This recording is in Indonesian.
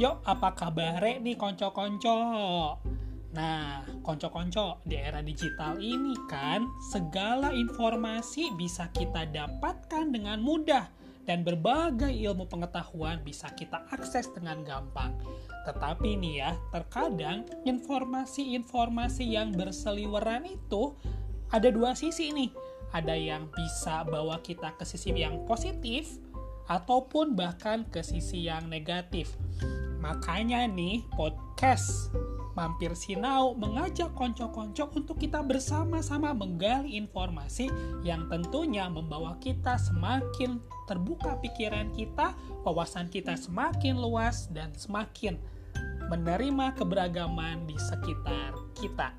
Yuk, apa kabar nih konco-konco? Nah, konco-konco, di era digital ini kan segala informasi bisa kita dapatkan dengan mudah dan berbagai ilmu pengetahuan bisa kita akses dengan gampang. Tetapi nih ya, terkadang informasi-informasi yang berseliweran itu ada dua sisi nih. Ada yang bisa bawa kita ke sisi yang positif ataupun bahkan ke sisi yang negatif. Makanya nih podcast Mampir Sinau mengajak konco-konco untuk kita bersama-sama menggali informasi yang tentunya membawa kita semakin terbuka pikiran kita, wawasan kita semakin luas dan semakin menerima keberagaman di sekitar kita.